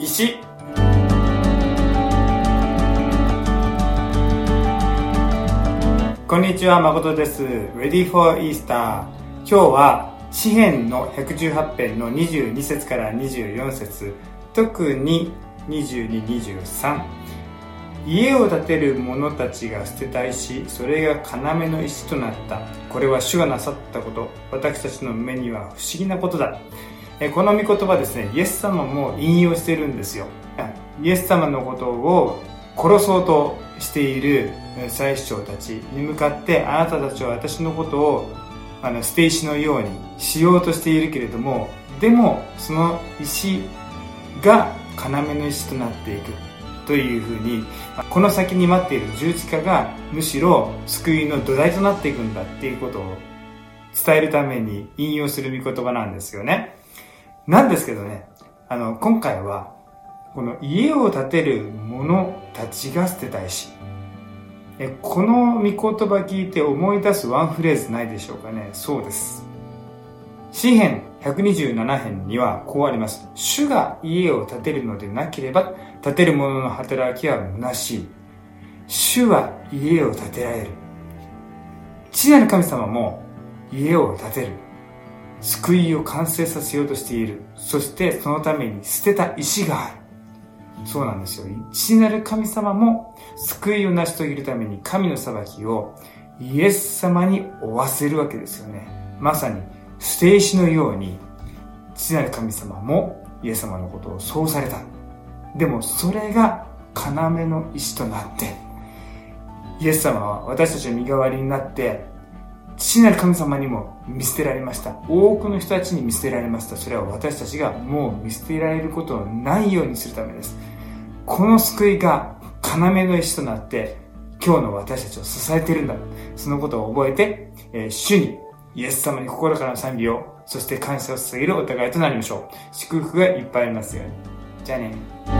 石。こんにちは誠です。Ready for Easter 今日は詩編の118編の22節から24節。特に2223家を建てる者たちが捨てた石それが要の石となった。これは主がなさったこと。私たちの目には不思議なことだ。この御言葉ですねイエス様も引用してるんですよ。イエス様のことを殺そうとしている祭司長たちに向かってあなたたちは私のことをあの捨て石のようにしようとしているけれどもでもその石が要の石となっていくというふうにこの先に待っている十字架がむしろ救いの土台となっていくんだっていうことを伝えるために引用する御言葉なんですよね。なんですけどねあの今回はこの家を建てる者たちが捨てた石えこの御言葉聞いて思い出すワンフレーズないでしょうかねそうです詩編127編にはこうあります。主が家を建てるのでなければ、建てる者の働きは虚しい。主は家を建てられる。父なる神様も家を建てる。救いを完成させようとしている。そしてそのために捨てた石がある。そうなんですよ。父なる神様も救いを成し遂げるために神の裁きをイエス様に負わせるわけですよね。まさに捨て石のように父なる神様もイエス様のことをそうされたでもそれが要の石となってイエス様は私たちの身代わりになって父なる神様にも見捨てられました多くの人たちに見捨てられましたそれは私たちがもう見捨てられることのないようにするためですこの救いが要の石となって今日の私たちを支えているんだそのことを覚えて、えー、主にイエス様に心からの賛美を、そして感謝を捧げるお互いとなりましょう。祝福がいっぱいありますように。じゃあね。